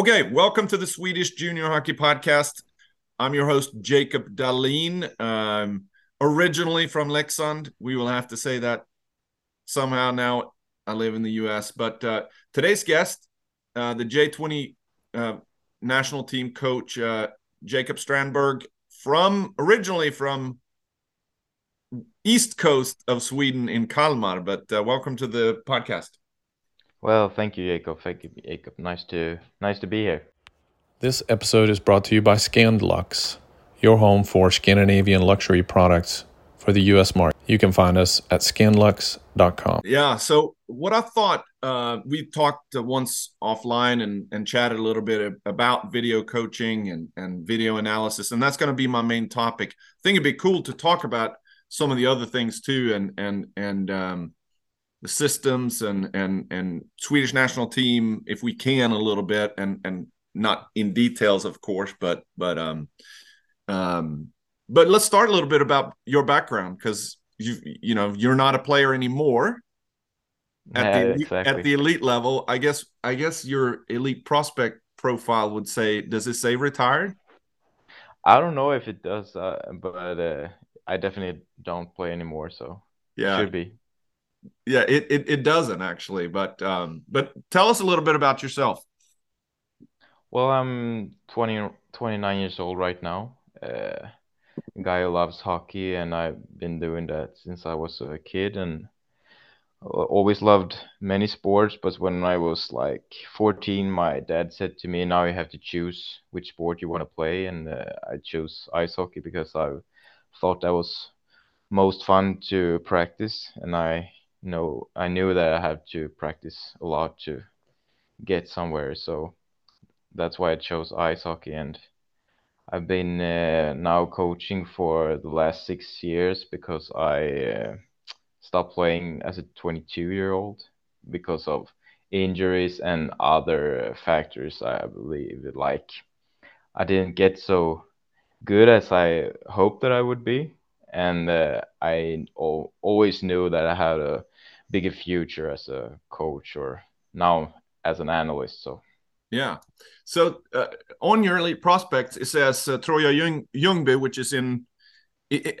Okay, welcome to the Swedish Junior Hockey Podcast. I'm your host, Jacob Dahlin. Um, originally from Leksand. We will have to say that somehow now. I live in the US. But uh, today's guest, uh, the J20 uh, national team coach, uh, Jacob Strandberg, from originally from east coast of Sweden in Kalmar. But uh, welcome to the podcast. Well, thank you, Jacob. Thank you, Jacob. Nice to nice to be here. This episode is brought to you by Scandlux, your home for Scandinavian luxury products for the U.S. market. You can find us at scandlux.com. Yeah. So what I thought uh, we talked once offline and and chatted a little bit about video coaching and and video analysis, and that's going to be my main topic. I think it'd be cool to talk about some of the other things too, and and and um, the systems and and and Swedish national team if we can a little bit and and not in details of course but but um um but let's start a little bit about your background because you you know you're not a player anymore at Yeah, the exactly. at the elite level I guess I guess your elite prospect profile would say does it say retired I don't know if it does, uh, but uh, I definitely don't play anymore, so it yeah should be. Yeah it, it it doesn't actually but um but tell us a little bit about yourself Well, I'm 20, 29 years old right now. Uh, guy who loves hockey, and I've been doing that since I was a kid, and always loved many sports. But when I was like 14, my dad said to me, "Now you have to choose which sport you want to play," and uh, I chose ice hockey because I thought that was most fun to practice, and I know I knew that I had to practice a lot to get somewhere. So that's why I chose ice hockey, and I've been uh, now coaching for the last six years because I uh, stopped playing as a 22 year old because of injuries and other factors, I believe. Like I didn't get so good as I hoped that I would be, and uh, I always knew that I had a bigger future as a coach or now as an analyst. So. Yeah. So uh, on your elite prospects, it says uh, Troja Ljung, Ljungby, which is in, i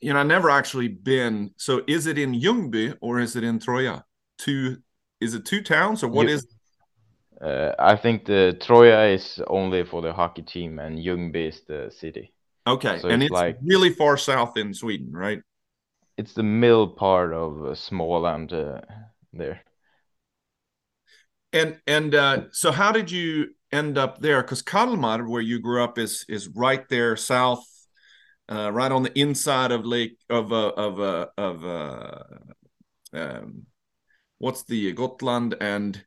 you know, I never actually been. So is it in Ljungby or is it in Troja? Two, is it two towns or what You- is? Uh, I think the Troja is only for the hockey team and Ljungby is the city. Okay, so and it's it's like- really far south in Sweden, right? It's the middle part of uh, Småland uh, there. And and uh, so how did you end up there? Because Kalmar, where you grew up, is is right there south, uh, right on the inside of Lake of uh, of uh, of uh, um, what's the Gotland and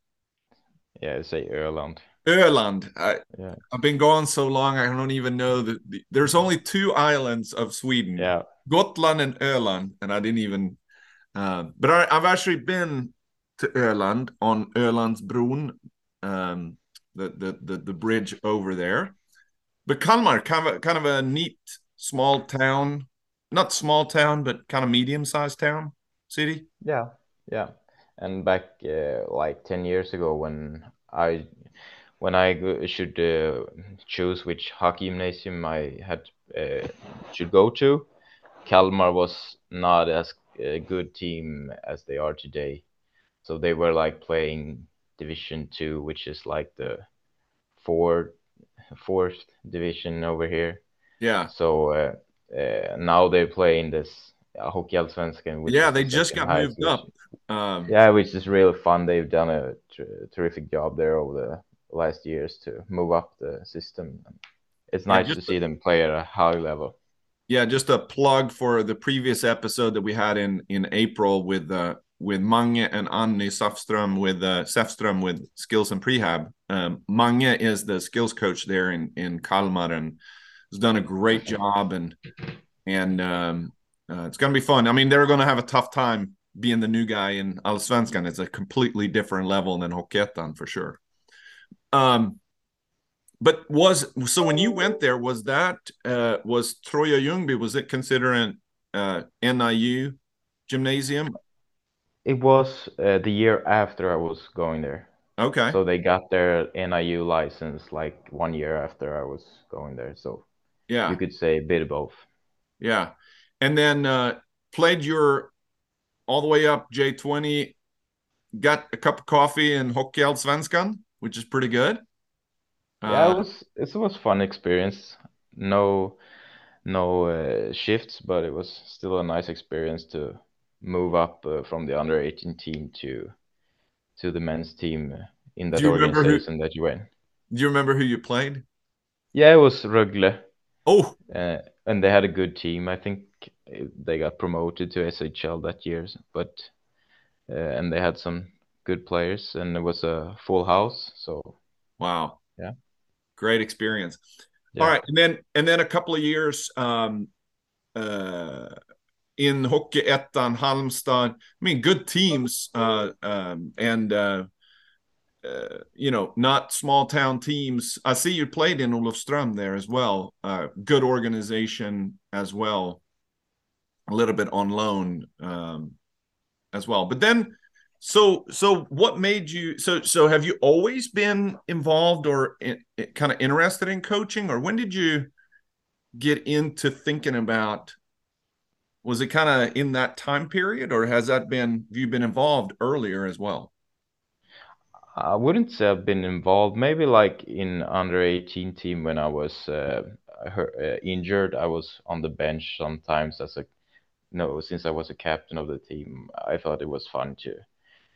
Yeah, say Öland. Öland. I, Yeah. I've been gone so long, I don't even know that the, there's only two islands of Sweden, Yeah. Gotland and Öland, and I didn't even. Uh, but I, I've actually been to Öland on Ölandsbron, um, the, the the the bridge over there. But Kalmar, kind of a, kind of a neat small town, not small town, but kind of medium sized town city. Yeah. Yeah. And back uh, like 10 years ago when I when I should uh, choose which hockey gymnasium I had uh, should go to, Kalmar was not as a good team as they are today. So they were like playing Division Two, which is like the fourth fourth division over here. Yeah, So uh, uh, now they're playing this uh, Hockeyallsvenskan, yeah, they the just got moved up. Um, Yeah, which is really fun. They've done a ter- terrific job there over the last years to move up the system. It's nice just to see them play at a high level. Yeah, just a plug for the previous episode that we had in in April with uh with Mange and Annie Safström with uh Safström with Skills and Prehab. Um, Mange is the skills coach there in in Kalmar and has done a great job and and um, uh, it's going to be fun. I mean, they're going to have a tough time being the new guy in Allsvenskan. It's a completely different level than Hockeyettan for sure. Um, but was so when you went there, was that uh, was Troja Ljungby? Was it considered an uh, NIU gymnasium? It was uh, the year after I was going there. Okay. So they got their NIU license like one year after I was going there. So yeah, you could say a bit of both. Yeah, and then uh, played your all the way up J20. Got a cup of coffee in Hockeyallsvenskan, which is pretty good. Yeah, uh, it was it was fun experience. No no uh, shifts, but it was still a nice experience to move up uh, from the under 18 team to to the men's team in that organization who, that you went. Do you remember who you played? Yeah, it was Rögle. Oh, uh, and they had a good team. I think they got promoted to SHL that year, but uh, and they had some good players, and it was a full house. So wow, yeah, great experience. Yeah. All right, and then and then a couple of years um, uh, in Hockeyettan, Halmstad. I mean, good teams uh, um, and uh, uh, you know, not small town teams. I see you played in Olofström there as well. Uh, good organization as well. A little bit on loan um, as well. But then, so so what made you? So so have you always been involved or in, kind of interested in coaching, or when did you get into thinking about? Was it kind of in that time period, or has that been? Have you been involved earlier as well? I wouldn't say I've been involved. Maybe like in under 18 team when I was uh, uh, injured, I was on the bench sometimes as a no. Since I was a captain of the team, I thought it was fun to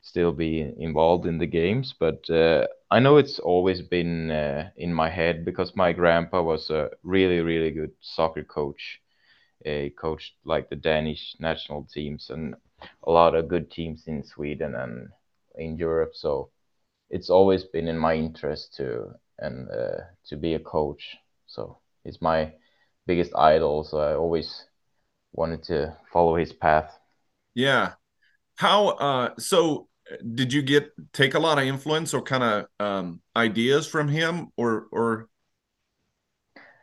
still be involved in the games. But uh, I know it's always been uh, in my head because my grandpa was a really really good soccer coach. He coached like the Danish national teams and a lot of good teams in Sweden and in Europe. So it's always been in my interest to and uh, to be a coach. So he's my biggest idol. So I always wanted to follow his path. Yeah. How uh so did you get take a lot of influence or kind of um ideas from him or or?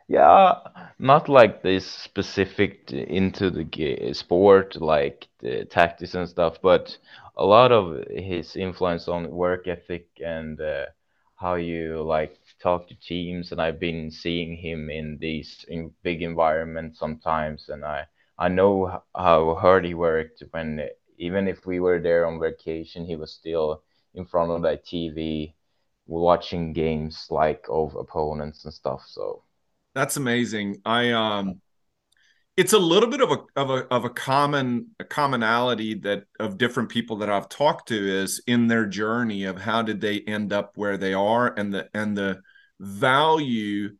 Yeah not like this specific into the sport like the tactics and stuff but a lot of his influence on work ethic and uh, how you like talk to teams and I've been seeing him in these in big environments sometimes and I I know how hard he worked when even if we were there on vacation he was still in front of that TV watching games like of opponents and stuff so. That's amazing. I um it's a little bit of a of a of a common a commonality that of different people that I've talked to is in their journey of how did they end up where they are and the and the value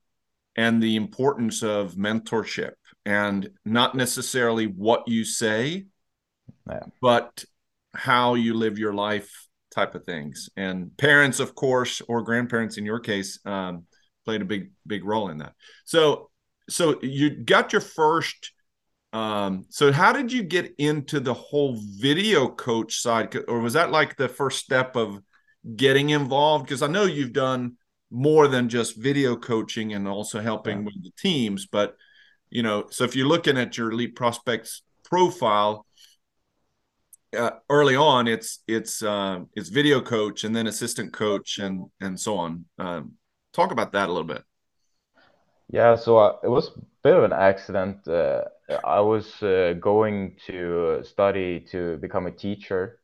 and the importance of mentorship. And not necessarily what you say yeah. but how you live your life type of things and parents of course or grandparents in your case um, played a big big role in that so so you got your first um, so how did you get into the whole video coach side or was that like the first step of getting involved because i know you've done more than just video coaching and also helping yeah. with the teams but you know so if you're looking at your elite prospects profile uh, early on it's it's uh, it's video coach and then assistant coach and and so on. Um, talk about that a little bit. Yeah, so uh, it was a bit of an accident. Uh, I was uh, going to study to become a teacher,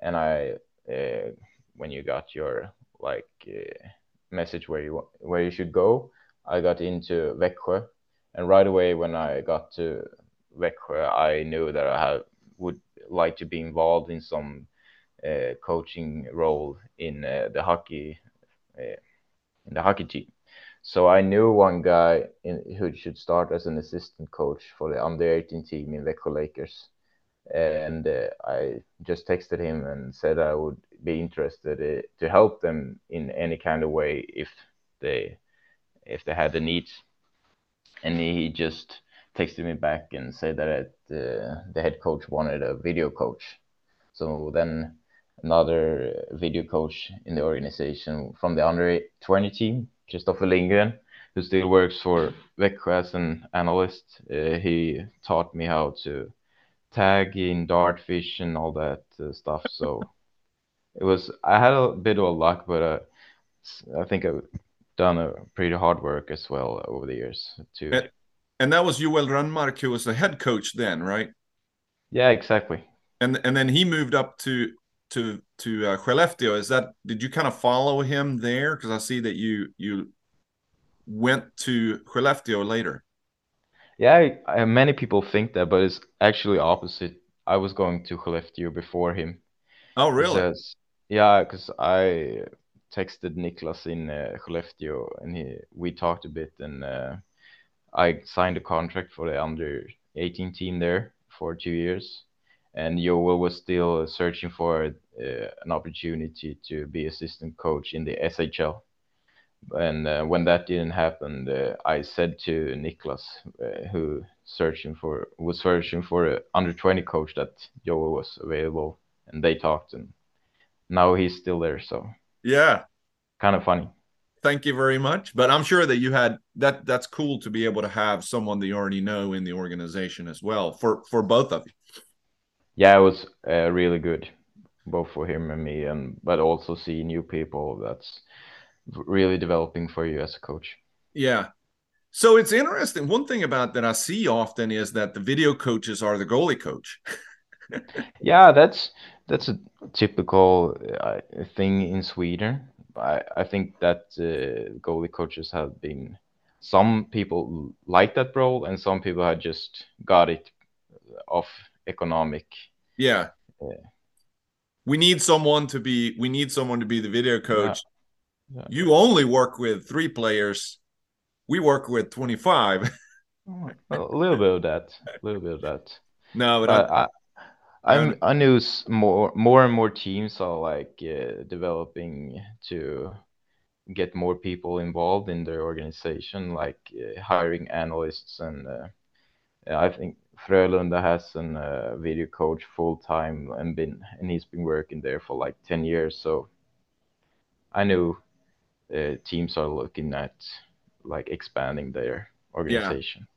and I, uh, when you got your like message where you where you should go, I got into Växjö, and right away when I got to Växjö, I knew that I had, would like to be involved in some uh, coaching role in the hockey in the hockey team. So I knew one guy in, who should start as an assistant coach for the under 18 team in Växjö Lakers. And uh, I just texted him and said I would be interested uh, to help them in any kind of way if they if they had the needs. And he just texted me back and said that uh, the head coach wanted a video coach. So then another video coach in the organization from the under 20 team Christopher Lindgren, who still works for Växjö as an analyst. Uh, he taught me how to tag in dartfish and all that uh, stuff. So it was I had a bit of luck, but uh, I think I've done a pretty hard work as well over the years too. And, that was Joel Rönnmark who was the head coach then, right? Yeah, exactly. And and then he moved up to to to uh, Skellefteå. Is that did you kind of follow him there? Because I see that you you went to Skellefteå later. Yeah, I, I, many people think that, but it's actually opposite. I was going to Skellefteå before him. Oh, really? Because, yeah, because I texted Niklas in uh, Skellefteå and he we talked a bit and uh, I signed a contract for the under 18 team there for two years and Joel was still searching for uh, an opportunity to be assistant coach in the SHL. And uh, when that didn't happen, uh, I said to Niklas, uh, who searching for was searching for an under 20 coach, that Joel was available, and they talked, and now he's still there. So yeah, kind of funny. Thank you very much. But I'm sure that you had that. That's cool to be able to have someone that you already know in the organization as well for for both of you yeah, it was uh, really good, both for him and me, and but also see new people. That's really developing for you as a coach. Yeah. So it's interesting. One thing about that I see often is that the video coaches are the goalie coach. yeah, that's that's a typical uh, thing in Sweden. I I think that uh, goalie coaches have been. Some people like that role, and some people have just got it off economic. Yeah. yeah. We need someone to be we need someone to be the video coach. Yeah. Yeah. You only work with 3 players. We work with 25. a little bit of that. A little bit of that. No, but uh, I, I, I knew more more and more teams are like uh, developing to get more people involved in their organization, like uh, hiring analysts and uh, I think Frölunda has a uh, video coach full time and been and he's been working there for like 10 years so I know uh, teams are looking at like expanding their organization. Yeah.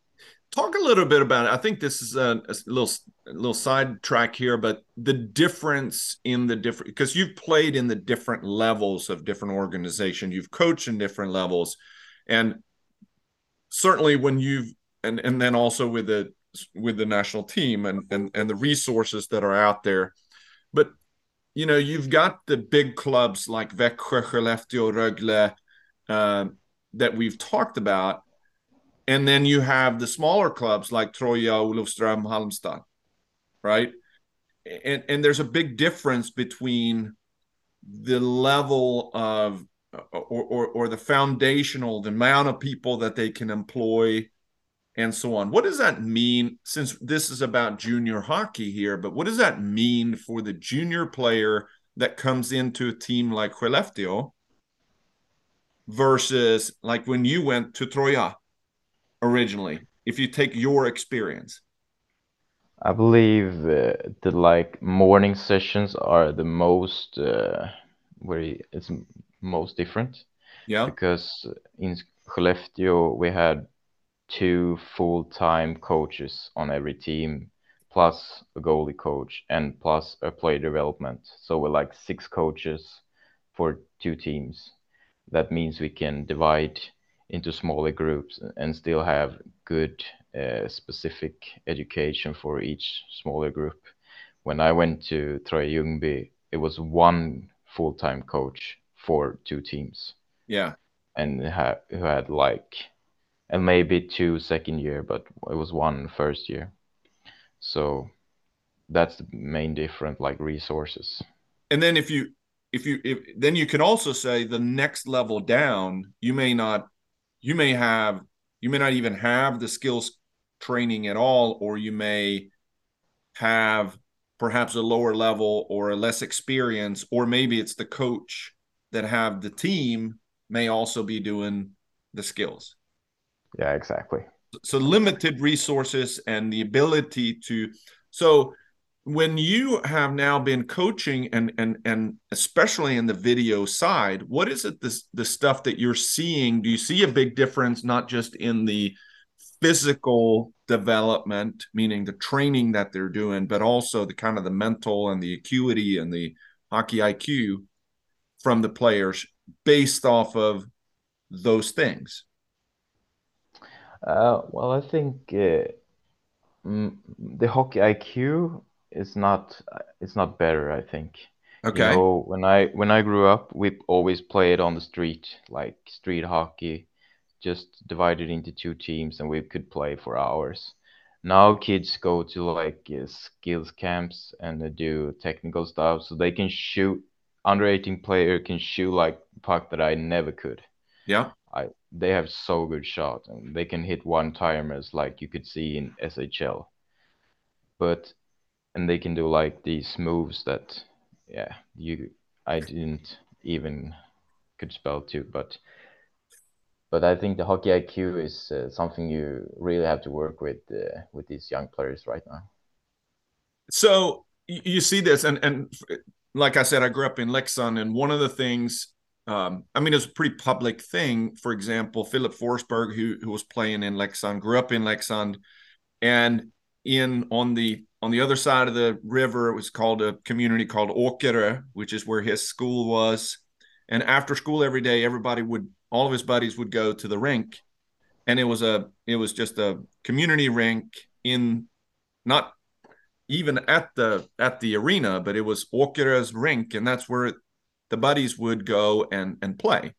Talk a little bit about it. I think this is a, a little a little side track here, but the difference in the different because you've played in the different levels of different organization, you've coached in different levels, and certainly when you've and and then also with the with the national team and and and the resources that are out there. But you know, you've got the big clubs like Växjö, Skellefteå, Rögle uh, that we've talked about, and then you have the smaller clubs like Troja, Olofström, Halmstad, right? And and there's a big difference between the level of or, or, or the foundational, the amount of people that they can employ and so on. What does that mean? Since this is about junior hockey here, but what does that mean for the junior player that comes into a team like Skellefteå versus like when you went to Troja originally? If you take your experience, I believe uh, the like morning sessions are the most uh, where it's most different. Yeah, because in Skellefteå we had two full-time coaches on every team, plus a goalie coach and plus a player development. So we're like six coaches for two teams. That means we can divide into smaller groups and still have good uh, specific education for each smaller group. When I went to Troja Ljungby, it was one full-time coach for two teams. Yeah. And ha- who had like and maybe two second year, but it was one first year. So that's the main different like resources. And then if you if you if then you can also say the next level down, you may not you may have you may not even have the skills training at all, or you may have perhaps a lower level or a less experience, or maybe it's the coach that have the team may also be doing the skills. Yeah, exactly. So limited resources and the ability to so when you have now been coaching and and and especially in the video side, what is it this the stuff that you're seeing? Do you see a big difference not just in the physical development, meaning the training that they're doing, but also the kind of the mental and the acuity and the hockey IQ from the players based off of those things? Uh, well, I think uh, the hockey IQ is not it's not better. I think. Okay. You know, when I when I grew up, we always played on the street, like street hockey, just divided into two teams, and we could play for hours. Now kids go to like uh, skills camps and they do technical stuff, so they can shoot. Under 18 player can shoot like puck that I never could. Yeah. I they have so good shot and they can hit one timers like you could see in SHL. But and they can do like these moves that yeah, you I didn't even could spell too, but but I think the hockey IQ is uh, something you really have to work with uh, with these young players right now. So you see this, and and like I said, I grew up in Leksand, and one of the things, um, I mean, it's a pretty public thing. For example, Filip Forsberg, who who was playing in Leksand, grew up in Leksand, and in on the on the other side of the river, it was called a community called Åkere, which is where his school was. And after school every day, everybody would all of his buddies would go to the rink, and it was a it was just a community rink in not even at the at the arena, but it was Åkere's rink, and that's where the buddies would go and and play.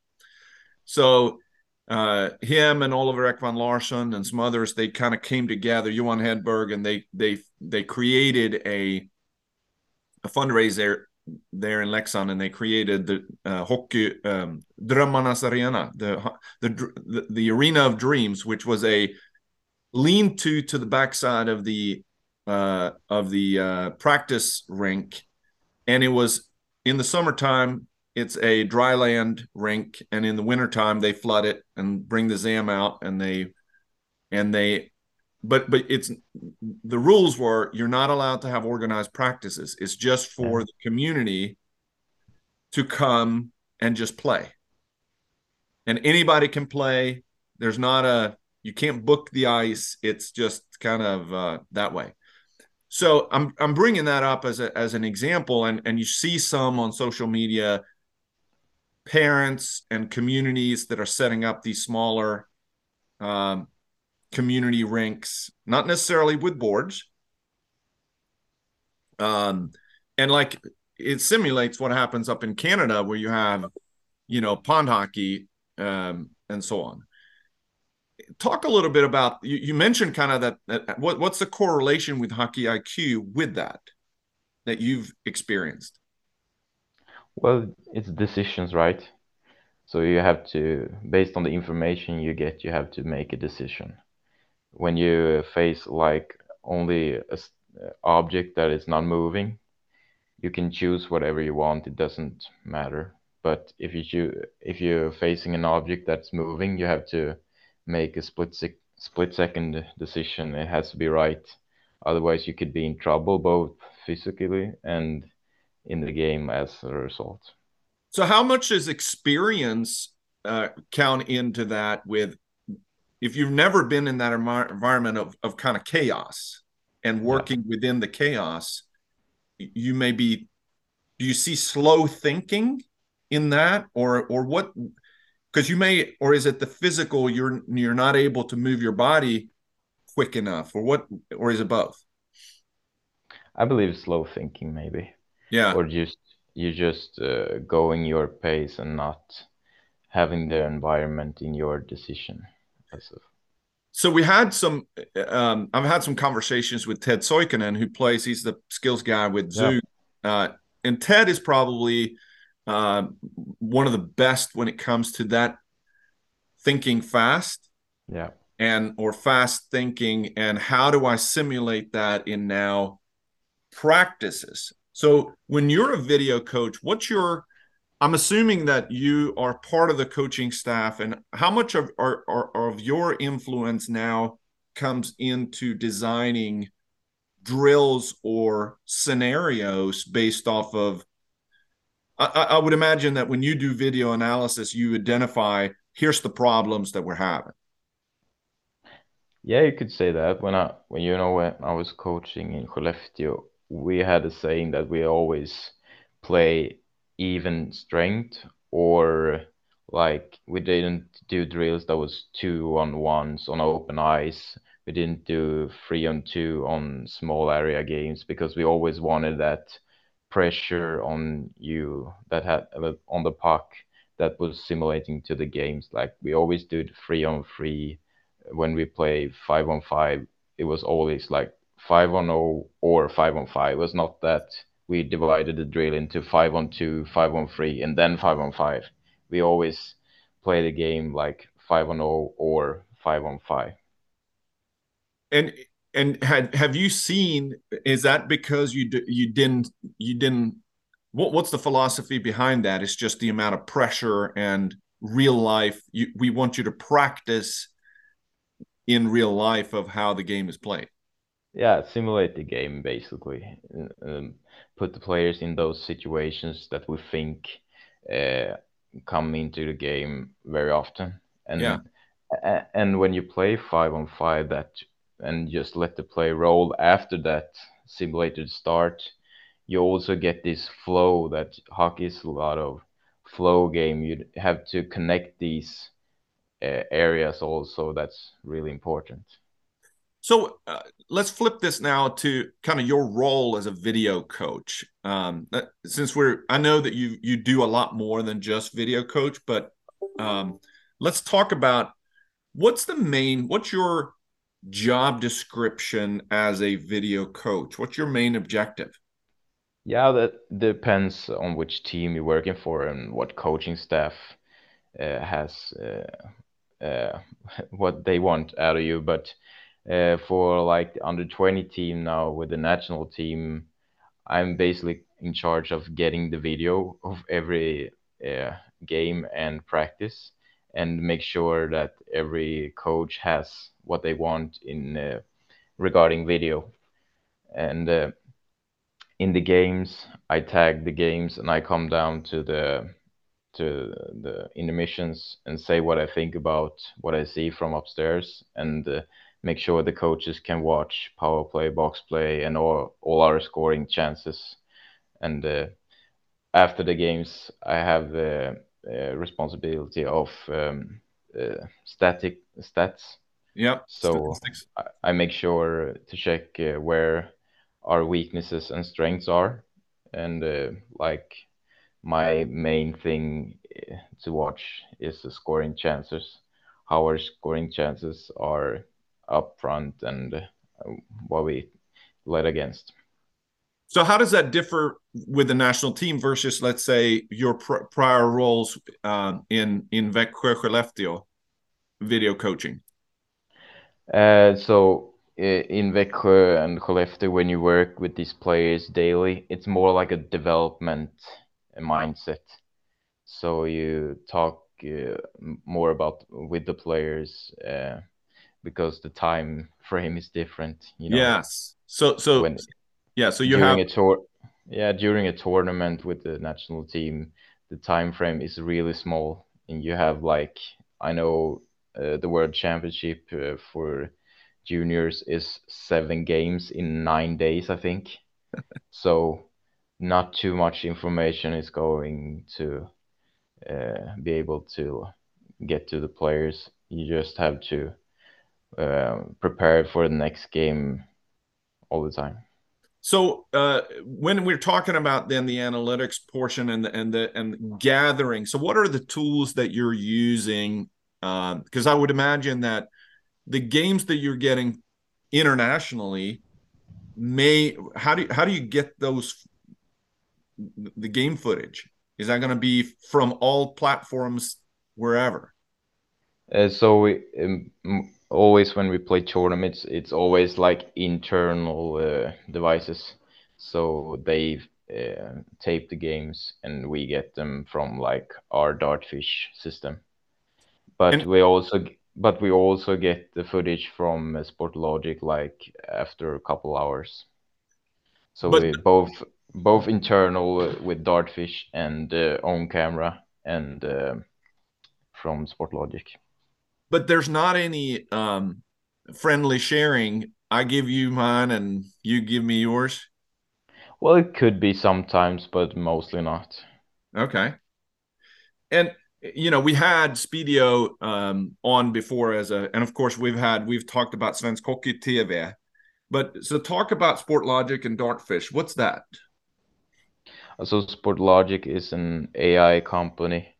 So uh, him and Oliver Ekman Larsson and some others, they kind of came together, Johan Hedberg, and they they they created a a fundraiser there in Leksand, and they created the uh, hockey um, Drömmarnas Arena, the, the the the arena of dreams, which was a lean-to to the backside of the uh, of the uh, practice rink, and it was in the summertime it's a dry land rink and in the wintertime they flood it and bring the zam out and they and they but but it's the rules were you're not allowed to have organized practices. It's just for the community to come and just play. And anybody can play. There's not a you can't book the ice. It's just kind of uh, that way. So i'm i'm bringing that up as a, as an example and and you see some on social media parents and communities that are setting up these smaller um, community rinks, not necessarily with boards. Um, and like it simulates what happens up in Canada, where you have, you know, pond hockey um, and so on. Talk a little bit about you, you mentioned kind of that, that what, what's the correlation with hockey IQ with that that you've experienced? Well, it's decisions, right? So you have to, based on the information you get, you have to make a decision. When you face like only a uh, object that is not moving, you can choose whatever you want. It doesn't matter. But if you choose, if you're facing an object that's moving, you have to make a split sec split second decision. It has to be right. Otherwise, you could be in trouble both physically and in the game as a result. So, how much does experience uh, count into that? With if you've never been in that environment of of kind of chaos and working yeah. within the chaos, you may be. Do you see slow thinking in that, or or what? Because you may, or is it the physical? You're you're not able to move your body quick enough, or what? Or is it both? I believe slow thinking, maybe. Yeah. Or just you just uh, going your pace and not having the environment in your decision. So we had some. Um, I've had some conversations with Ted Soikanen, who plays. He's the skills guy with Zoo, yeah. uh, and Ted is probably uh, one of the best when it comes to that thinking fast. Yeah. And or fast thinking, and how do I simulate that in now practices? So when you're a video coach, what's your I'm assuming that you are part of the coaching staff, and how much of are, are, of your influence now comes into designing drills or scenarios based off of? I, I would imagine that when you do video analysis, you identify here's the problems that we're having. Yeah, you could say that. When I when you know when I was coaching in Skellefteå, we had a saying that we always play even strength or like we didn't do drills that was two on ones on open ice. We didn't do three on two on small area games because we always wanted that pressure on you that had on the puck that was simulating to the games. Like we always did three on three when we play five on five. It was always like five on zero oh or five on five. It was not that we divided the drill into five on two, five on three, and then five on five. We always play the game like five on zero oh or five on five. And and had have you seen? Is that because you you didn't you didn't? What what's the philosophy behind that? It's just the amount of pressure and real life. We want you to practice in real life of how the game is played. Yeah, simulate the game basically. Um, put the players in those situations that we think uh, come into the game very often. And yeah. and when you play five on five, that and just let the play roll after that simulated start, you also get this flow that hockey is a lot of flow game. You have to connect these uh, areas also. That's really important. So uh, let's flip this now to kind of your role as a video coach. Um, uh, since we're, I know that you you do a lot more than just video coach, but um, let's talk about what's the main, what's your job description as a video coach? What's your main objective? Yeah, that depends on which team you're working for and what coaching staff uh, has, uh, uh, what they want out of you. But uh, for like the under 20 team now with the national team, I'm basically in charge of getting the video of every uh, game and practice and make sure that every coach has what they want in uh, regarding video. And uh, in the games, I tag the games and I come down to the to the intermissions and say what I think about what I see from upstairs and uh, make sure the coaches can watch power play, box play, and all all our scoring chances. And uh, after the games, I have the uh, responsibility of um, uh, static stats. Yeah. So I, I, make sure to check uh, where our weaknesses and strengths are, and uh, like my main thing uh, to watch is the scoring chances, how our scoring chances are up front and uh, what we led against. So how does that differ with the national team versus, let's say, your pr- prior roles uh, in in Skellefteå video coaching? Uh, so in Växjö and Skellefteå, when you work with these players daily, it's more like a development mindset. So you talk uh, more about with the players uh, because the time frame is different. You know. Yes. So so when, yeah. So you during have a tour. Yeah, during a tournament with the national team, the time frame is really small, and you have like I know uh, the World Championship uh, for juniors is seven games in nine days, I think. so not too much information is going to uh, be able to get to the players. You just have to uh, prepare for the next game all the time. So uh, when we're talking about then the analytics portion and the and the and gathering, so what are the tools that you're using? Because um, I would imagine that the games that you're getting internationally may how do you, how do you get those the game footage? Is that going to be from all platforms wherever? Uh, so we, um, always when we play tournaments, it's always like internal uh, devices. So they uh, tape the games, and we get them from like our Dartfish system. But and we also but we also get the footage from uh, Sportlogiq like after a couple hours. So but, we both both internal uh, with Dartfish and uh, on camera and uh, from Sportlogiq but there's not any um, friendly sharing. I give you mine and you give me yours. Well, it could be sometimes, but mostly not. Okay. And you know, we had Spiideo um, on before as a, and of course we've had we've talked about Svensk Hockey TV, but so talk about Sportlogiq and Dartfish. What's that? So Sportlogiq is an AI company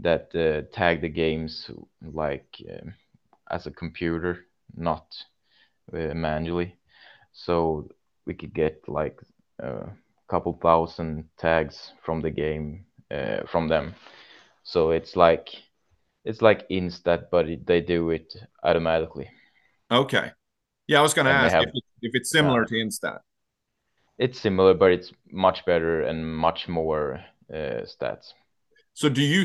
that uh, tag the games like uh, as a computer, not uh, manually. So we could get like a couple thousand tags from the game uh, from them. So it's like it's like Instat, but it, they do it automatically. Okay. Yeah, I was going to ask have, if, it, if, it's similar to Instat. It's similar, but it's much better and much more uh, stats. So do you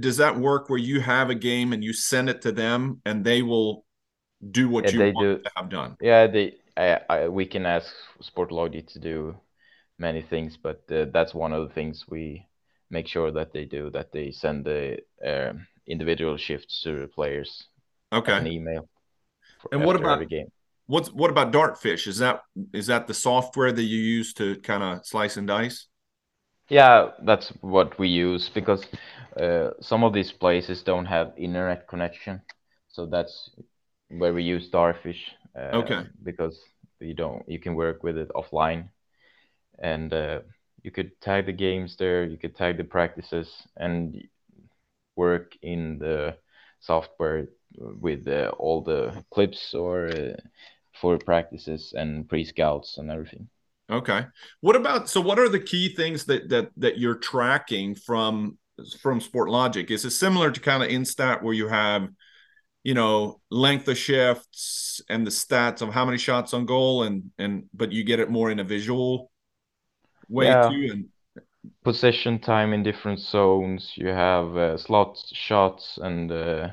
does that work where you have a game and you send it to them and they will do what yeah, you want do. to have done? Yeah, they I, I, we can ask Sportlogiq to do many things, but uh, that's one of the things we make sure that they do that they send the uh, individual shifts to the players. Okay. An email. and what about game? What's what about Dartfish? Is that is that the software that you use to kind of slice and dice? Yeah, that's what we use because uh, some of these places don't have internet connection, so that's where we use Dartfish. Uh, okay. Because you don't, you can work with it offline, and uh, you could tag the games there. You could tag the practices and work in the software with uh, all the clips or uh, for practices and pre scouts and everything. Okay. What about so what are the key things that that that you're tracking from from Sportlogiq? Is it similar to kind of Instat where you have you know length of shifts and the stats of how many shots on goal and and but you get it more in a visual way yeah. too and position time in different zones you have uh, slot shots and uh,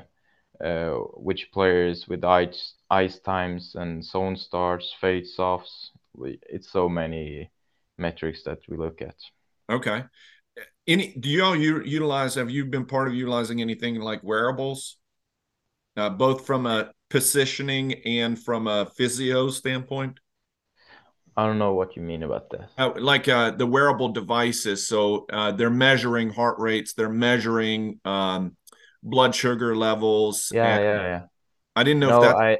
uh, which players with ice ice times and zone starts face offs it's so many metrics that we look at. Okay. Any do you all utilize? Have you been part of utilizing anything like wearables, uh, both from a positioning and from a physio standpoint? I don't know what you mean about that. Uh, like uh, the wearable devices. So uh, they're measuring heart rates. They're measuring um, blood sugar levels. Yeah, yeah, yeah. I didn't know no, if that. I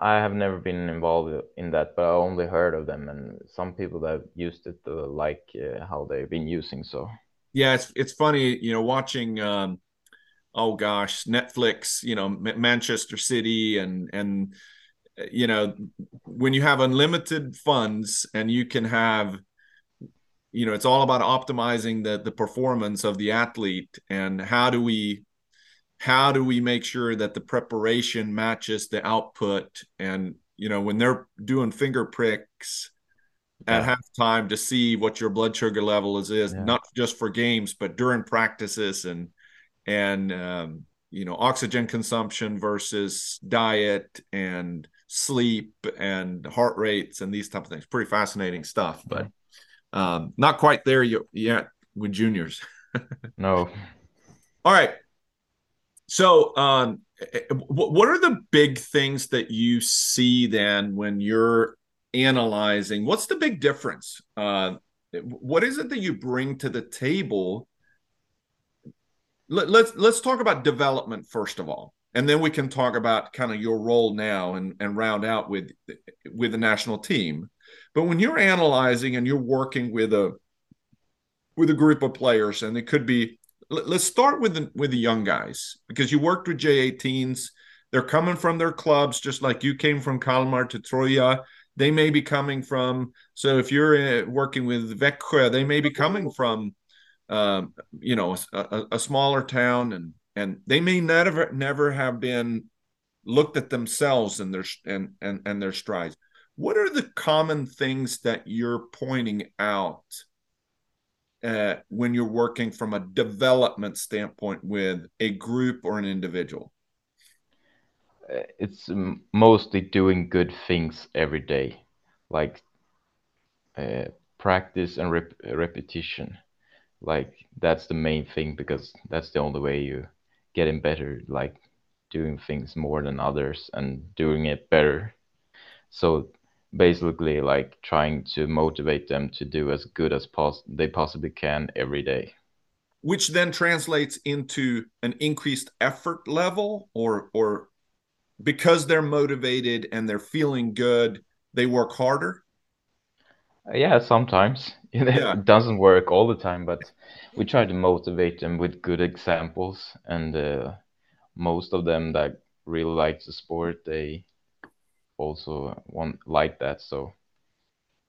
I have never been involved in that, but I only heard of them, and some people that used it uh, like uh, how they've been using. So yeah, it's it's funny, you know, watching. Um, oh gosh, Netflix, you know, M- Manchester City, and and you know, when you have unlimited funds and you can have, you know, it's all about optimizing the the performance of the athlete and how do we how do we make sure that the preparation matches the output? And you know when they're doing finger pricks yeah. at halftime to see what your blood sugar level is is yeah. not just for games but during practices and and um, you know oxygen consumption versus diet and sleep and heart rates and these type of things. Pretty fascinating stuff but um, not quite there yet with juniors. No. All right so, um, eh, eh, what are the big things that you see then when you're analyzing? What's the big difference? Uh, what is it that you bring to the table? Let, let's let's talk about development first of all, and then we can talk about kind of your role now and and round out with with the national team. But when you're analyzing and you're working with a with a group of players, and it could be let's start with the with the young guys because you worked with J18s. They're coming from their clubs, just like you came from Kalmar to Troja. They may be coming from. So if you're uh, working with Växjö, they may be coming from, um, you know, a, a, smaller town, and and they may never never have been looked at themselves and their and and and their strides. What are the common things that you're pointing out? Uh, when you're working from a development standpoint with a group or an individual? Uh, it's mostly doing good things every day, like uh, practice and rep- repetition. Like that's the main thing because that's the only way you getting better. Like doing things more than others and doing it better. So basically like trying to motivate them to do as good as pos- they possibly can every day. Which then translates into an increased effort level or or because they're motivated and they're feeling good they work harder? Yeah sometimes. Yeah. it doesn't work all the time but we try to motivate them with good examples and uh, most of them that really like the sport they also one like that so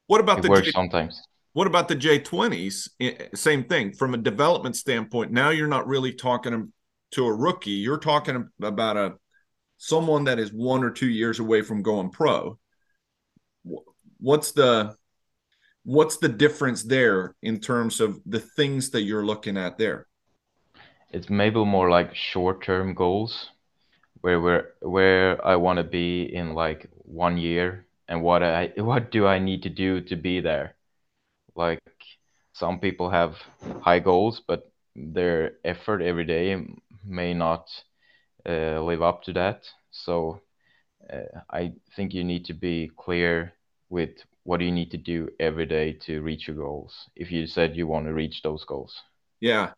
what about it the works J- sometimes. What about the j20s same thing. From a development standpoint now you're not really talking to a rookie. You're talking about a someone that is one or two years away from going pro. What's the what's the difference there in terms of the things that you're looking at there? It's maybe more like short-term goals where where where I want to be in like one year and what I what do I need to do to be there? Like some people have high goals, but their effort every day may not uh, live up to that. So uh, I think you need to be clear with what do you need to do every day to reach your goals if you said you want to reach those goals yeah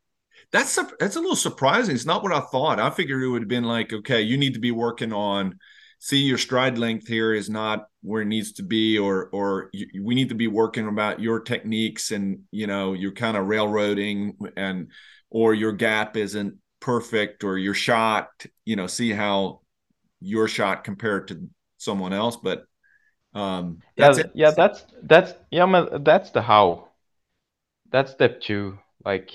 that's a, that's a little surprising it's not what i thought i figured it would have been like okay you need to be working on see your stride length here is not where it needs to be or or you, we need to be working about your techniques and you know you're kind of railroading and or your gap isn't perfect or your shot you know see how your shot compared to someone else but um, yeah, yeah, that's that's yeah, man, that's the how. That's step two. Like,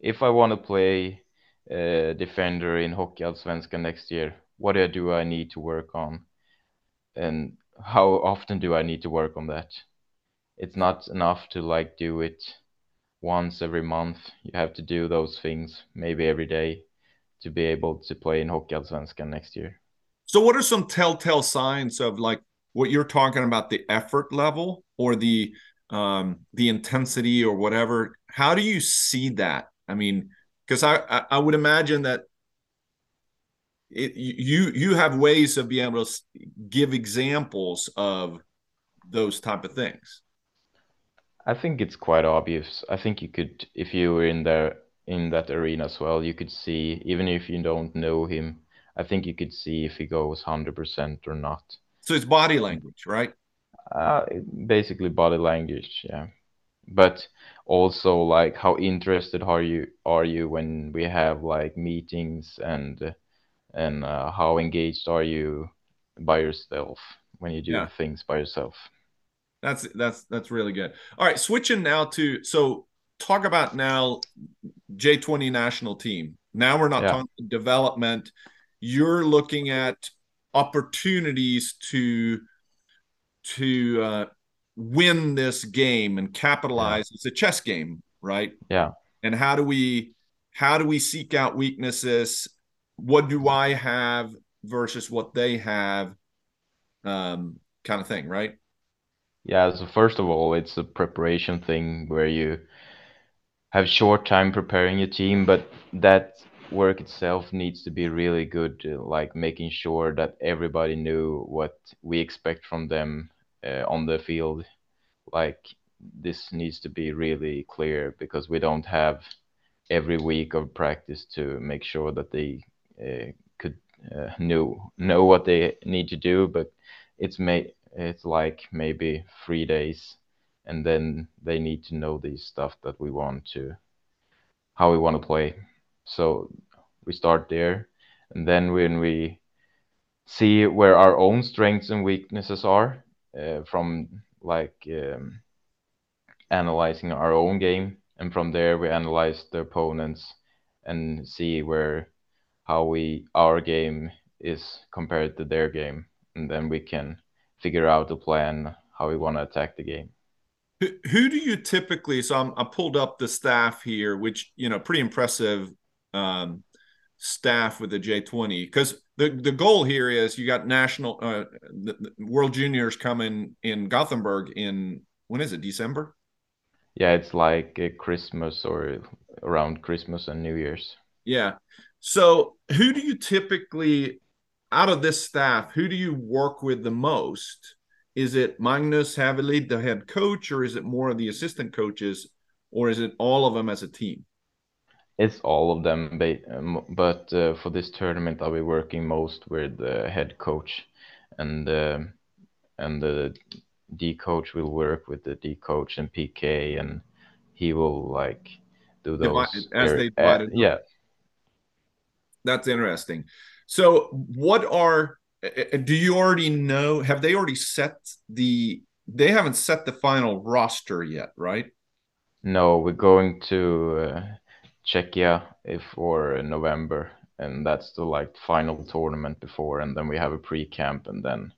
if I want to play uh, defender in Hockeyallsvenskan next year, what do I need to work on, and how often do I need to work on that? It's not enough to like do it once every month. You have to do those things maybe every day to be able to play in Hockeyallsvenskan next year. So, what are some telltale signs of like what you're talking about the effort level or the um, the intensity or whatever how do you see that i mean because I, I, I would imagine that it you you have ways of being able to give examples of those type of things i think it's quite obvious i think you could if you were in there in that arena as well you could see even if you don't know him i think you could see if he goes 100% or not so it's body language, right? Uh, basically body language, yeah. But also like how interested are you are you when we have like meetings and and uh, how engaged are you by yourself when you do yeah. things by yourself? That's that's that's really good. All right, switching now to so talk about now J20 national team. Now we're not yeah. talking development. You're looking at opportunities to to uh, win this game and capitalize. Yeah. It's a chess game, right? Yeah. And how do we how do we seek out weaknesses? What do I have versus what they have? Um, kind of thing, right? Yeah. So first of all, it's a preparation thing where you have short time preparing your team, but that work itself needs to be really good, uh, like making sure that everybody knew what we expect from them uh, on the field. Like this needs to be really clear because we don't have every week of practice to make sure that they could uh, know know what they need to do. But it's may it's like maybe three days, and then they need to know the stuff that we want to how we want to play. So we start there, and then when we see where our own strengths and weaknesses are uh, from like um, analyzing our own game, and from there we analyze the opponents and see where how we our game is compared to their game, and then we can figure out a plan how we want to attack the game. Who, who do you typically? So I'm, I pulled up the staff here, which you know, pretty impressive um, staff with the J20 because the the goal here is you got national uh, the, the World Juniors coming in Gothenburg in when is it December? Yeah, it's like Christmas or around Christmas and New Year's. Yeah. So, who do you typically out of this staff, who do you work with the most is it Magnus Hävelid, the head coach, or is it more of the assistant coaches, or is it all of them as a team? It's all of them, um, but uh, for this tournament, I'll be working most with the head coach, and uh, and the D coach will work with the D coach and PK, and he will like do those as they uh, yeah. That's interesting. So, what are do you already know? Have they already set the? They haven't set the final roster yet, right? No, we're going to uh, Czechia for November, and that's the like final tournament before, and then we have a pre-camp, and then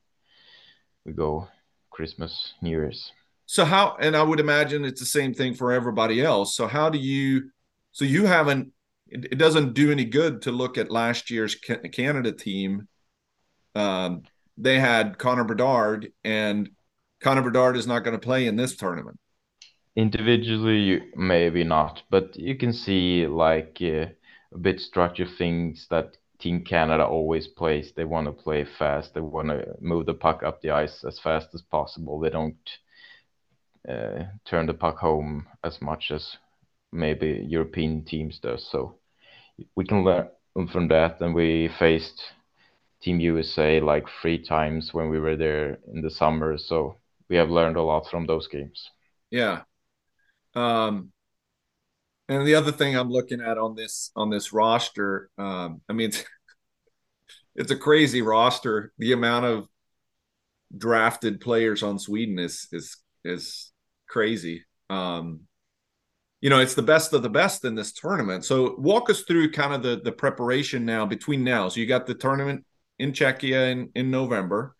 we go Christmas, New Year's. So how? And I would imagine it's the same thing for everybody else. So how do you? So you haven't. It, it doesn't do any good to look at last year's Canada team um, they had Connor Bedard, and Connor Bedard is not going to play in this tournament. Individually, maybe not, but you can see like uh, a bit structure things that Team Canada always plays. They want to play fast. They want to move the puck up the ice as fast as possible. They don't uh, turn the puck home as much as maybe European teams do. So we can learn from that. And we faced Team USA like three times when we were there in the summer. So we have learned a lot from those games. Yeah. Um, and the other thing I'm looking at on this on this roster, um, I mean, it's, it's a crazy roster. The amount of drafted players on Sweden is is is crazy. Um, you know, it's the best of the best in this tournament. So walk us through kind of the the preparation now between now. So you got the tournament in Czechia in, in November.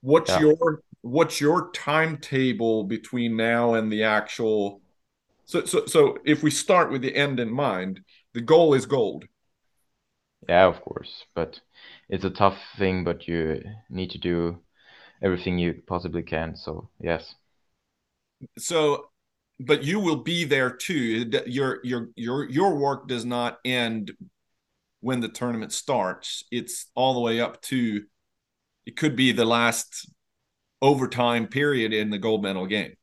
What's yeah. your what's your timetable between now and the actual so so so if we start with the end in mind, the goal is gold. Yeah, of course. But it's a tough thing, but you need to do everything you possibly can. So yes. So but you will be there too. Your your your your work does not end when the tournament starts. It's all the way up to it could be the last overtime period in the gold medal game.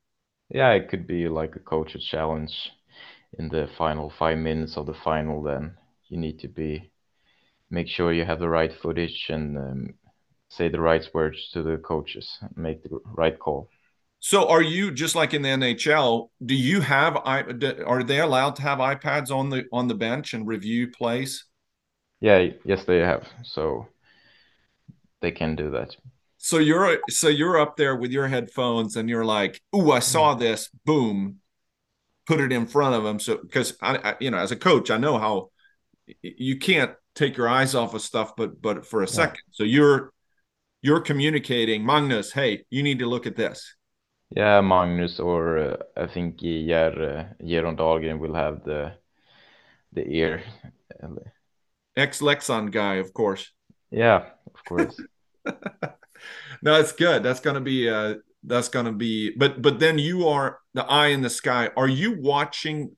Yeah, it could be like a coach's challenge in the final five minutes of the final. Then you need to be make sure you have the right footage and um, say the right words to the coaches, make the right call. So, are you just like in the NHL? Do you have? Are they allowed to have iPads on the on the bench and review plays? Yeah, yes, they have. So they can do that. So you're so you're up there with your headphones and you're like, "Ooh, I saw mm-hmm. this." Boom, put it in front of them. So because I, I, you know, as a coach, I know how you can't take your eyes off of stuff, but but for a second. Yeah. So you're you're communicating, Magnus. Hey, you need to look at this. Yeah, Magnus, or uh, I think Ger, uh, Geron Dahlgren will have the the ear ex Leksand guy, of course. Yeah, of course. no, it's good. That's gonna be uh that's gonna be but but then you are the eye in the sky. Are you watching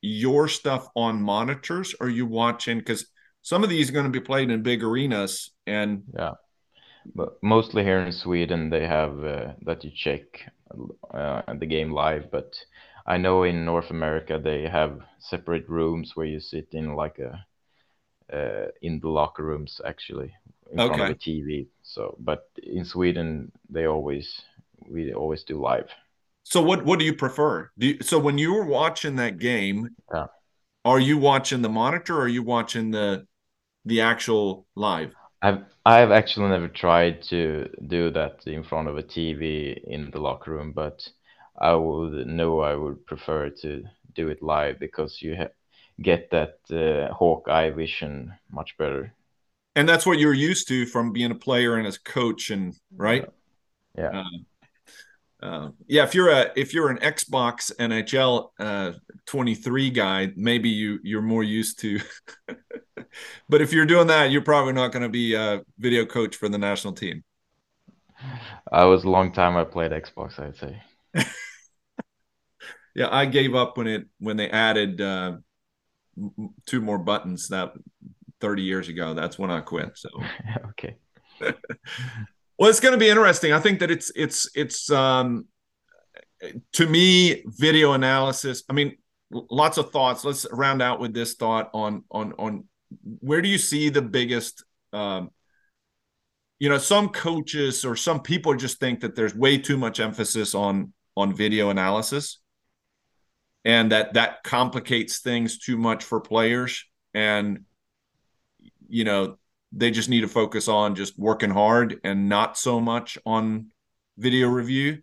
your stuff on monitors? Are you watching because some of these are going to be played in big arenas and yeah but mostly here in sweden they have uh, that you check uh, the game live but i know in north america they have separate rooms where you sit in like a uh, in the locker rooms actually in okay. front of the TV. So, but in Sweden, they always we always do live. So, what what do you prefer? Do you, so when you were watching that game, yeah. are you watching the monitor or are you watching the the actual live? I've I've actually never tried to do that in front of a TV in the locker room, but I would know I would prefer to do it live because you have get that uh, hawk eye vision much better. And that's what you're used to from being a player and as coach, and right? Yeah. Uh, uh, yeah, if you're a if you're an Xbox NHL uh, 23 guy, maybe you you're more used to. but if you're doing that, you're probably not going to be a video coach for the national team. I was a long time I played Xbox, I'd say. yeah, I gave up when it when they added uh, two more buttons that 30 years ago. That's when I quit. So okay. Well, it's going to be interesting. I think that it's it's it's um, to me video analysis. I mean, lots of thoughts. Let's round out with this thought on on on where do you see the biggest um, you know some coaches or some people just think that there's way too much emphasis on on video analysis and that that complicates things too much for players and you know they just need to focus on just working hard and not so much on video review.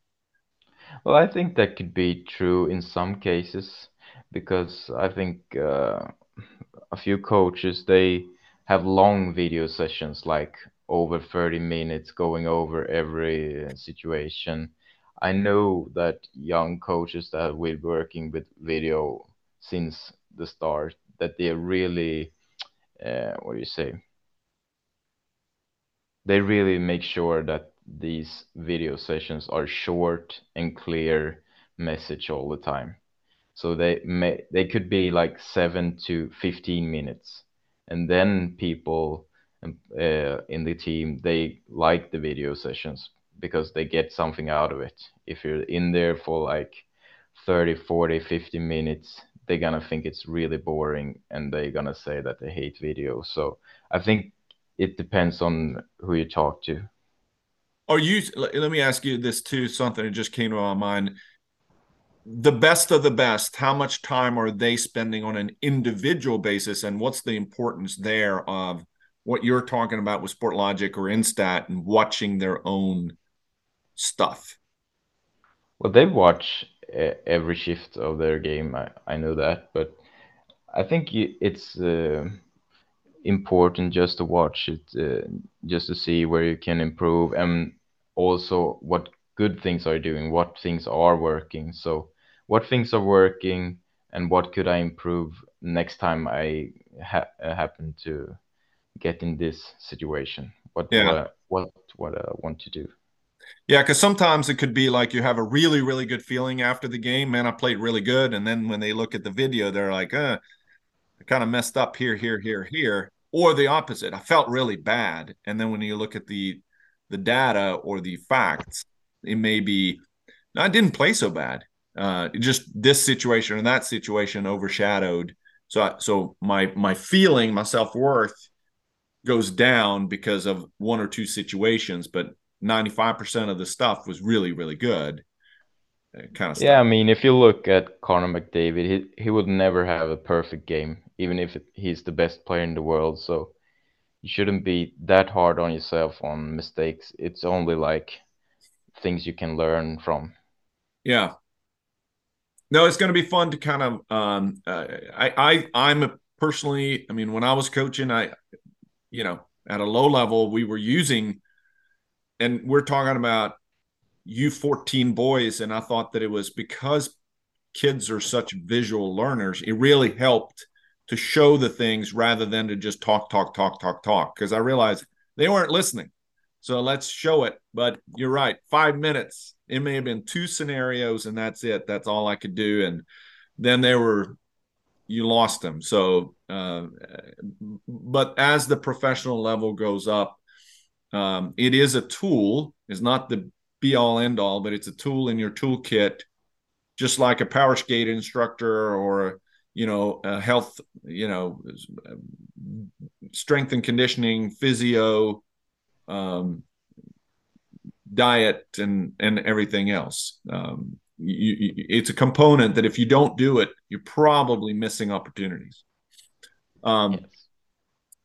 Well i think that could be true in some cases because i think uh, a few coaches they have long video sessions like over 30 minutes going over every situation. I know that young coaches that we're working with video since the start that they're really uh, what do you say they really make sure that these video sessions are short and clear message all the time so they may they could be like 7 to 15 minutes and then people uh, in the team they like the video sessions because they get something out of it. If you're in there for like 30, 40, 50 minutes, they're gonna think it's really boring and they're gonna say that they hate video. So I think it depends on who you talk to. Are you? Let me ask you this too. Something that just came to my mind. The best of the best. How much time are they spending on an individual basis, and what's the importance there of what you're talking about with Sportlogiq or Instat and watching their own stuff. Well, they watch every shift of their game. I, I know that, but I think it's uh, important just to watch it, uh, just to see where you can improve, and also what good things are doing, what things are working. So, what things are working, and what could I improve next time I ha- happen to get in this situation? What yeah. what what, what I want to do. Yeah, because sometimes it could be like you have a really, really good feeling after the game. Man, I played really good. And then when they look at the video, they're like, uh, I kind of messed up here, here, here, here. Or the opposite. I felt really bad. And then when you look at the the data or the facts, it may be I didn't play so bad. Uh, just this situation and that situation overshadowed. So, I, so my my feeling, my self worth, goes down because of one or two situations. But 95% of the stuff was really, really good. Kind of stuff. Yeah, I mean, if you look at Connor McDavid, he, he would never have a perfect game, even if he's the best player in the world. So you shouldn't be that hard on yourself on mistakes. It's only like things you can learn from. Yeah. No, it's going to be fun to kind of. Um, uh, I, I, I'm personally. I mean, when I was coaching, I, you know, at a low level, we were using and we're talking about U14 boys, and I thought that it was because kids are such visual learners, it really helped to show the things rather than to just talk, talk, talk, talk, talk. Because I realized they weren't listening. So let's show it. But you're right, five minutes. It may have been two scenarios, and that's it. That's all I could do. And then they were, you lost them. So, uh, but as the professional level goes up, um, it is a tool. It's not the be all end all, but it's a tool in your toolkit, just like a power skate instructor or you know a health, you know, strength and conditioning, physio, um, diet, and and everything else. Um, you, you, it's a component that if you don't do it, you're probably missing opportunities. Um, yes.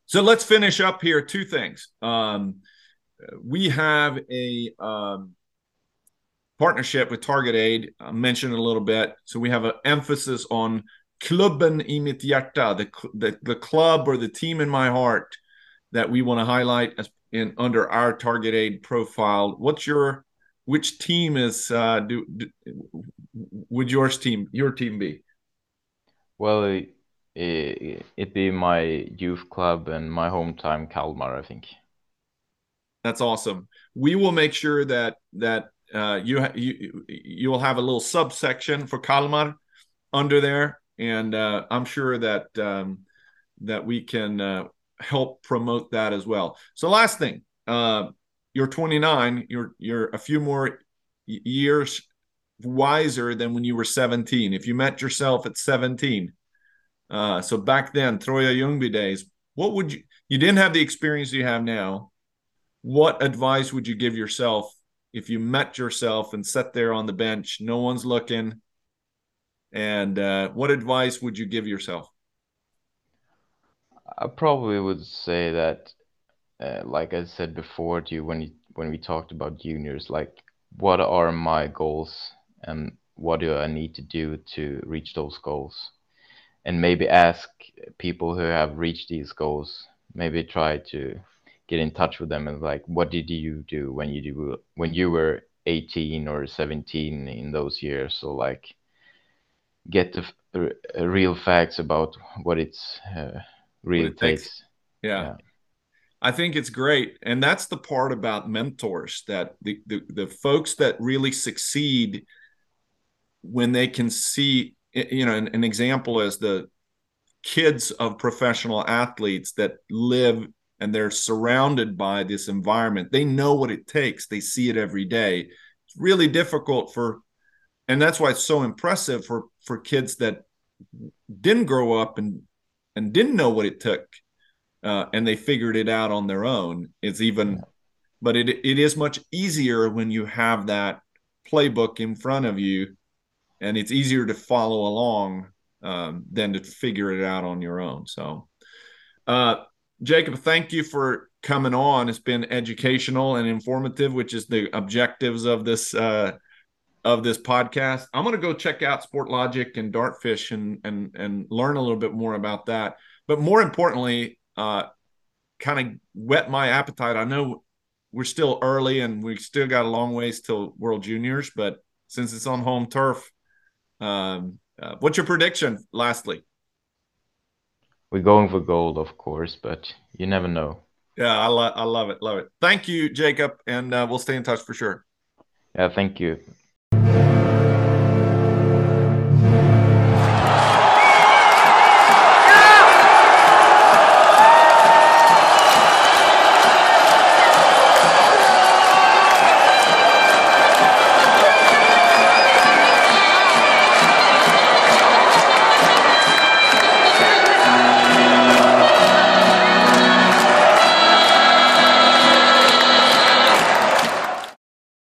So let's finish up here. Two things. Um, we have a um, partnership with Target Aid. I mentioned a little bit. So we have an emphasis on klubben i mitt hjärta, the, the, the club or the team in my heart that we want to highlight as in under our Target Aid profile. What's your which team is uh, do, do would yours team your team be? Well, it, it, it'd be my youth club and my hometown Kalmar, I think. That's awesome. We will make sure that that uh, you you you will have a little subsection for Kalmar under there, and uh, I'm sure that um, that we can uh, help promote that as well. So, last thing, uh, you're 29. You're you're a few more years wiser than when you were 17. If you met yourself at 17, uh, so back then, Troja Ljungby days, what would you? You didn't have the experience you have now. What advice would you give yourself if you met yourself and sat there on the bench, no one's looking? And uh, what advice would you give yourself? I probably would say that, uh, like I said before to you when you, when we talked about juniors, like what are my goals and what do I need to do to reach those goals? And maybe ask people who have reached these goals, maybe try to get in touch with them and like, what did you do when you do when you were 18 or 17 in those years? So like, get the real facts about what it's uh, really it takes. takes. Yeah. yeah. I think it's great. And that's the part about mentors that the, the, the folks that really succeed when they can see, you know, an, an example is the kids of professional athletes that live and they're surrounded by this environment. They know what it takes. They see it every day. It's really difficult for and that's why it's so impressive for for kids that didn't grow up and and didn't know what it took uh, and they figured it out on their own. It's even, but it it is much easier when you have that playbook in front of you, and it's easier to follow along um, than to figure it out on your own. So, uh, Jacob, thank you for coming on. It's been educational and informative, which is the objectives of this uh, of this podcast. I'm going to go check out Sportlogiq and Dartfish and and and learn a little bit more about that. But more importantly, uh, kind of whet my appetite. I know we're still early and we still got a long ways till World Juniors, but since it's on home turf, um, uh, what's your prediction? Lastly, we're going for gold, of course, but you never know. Yeah, I, lo- I love it, love it. Thank you, Jacob, and uh, we'll stay in touch for sure. Yeah, thank you.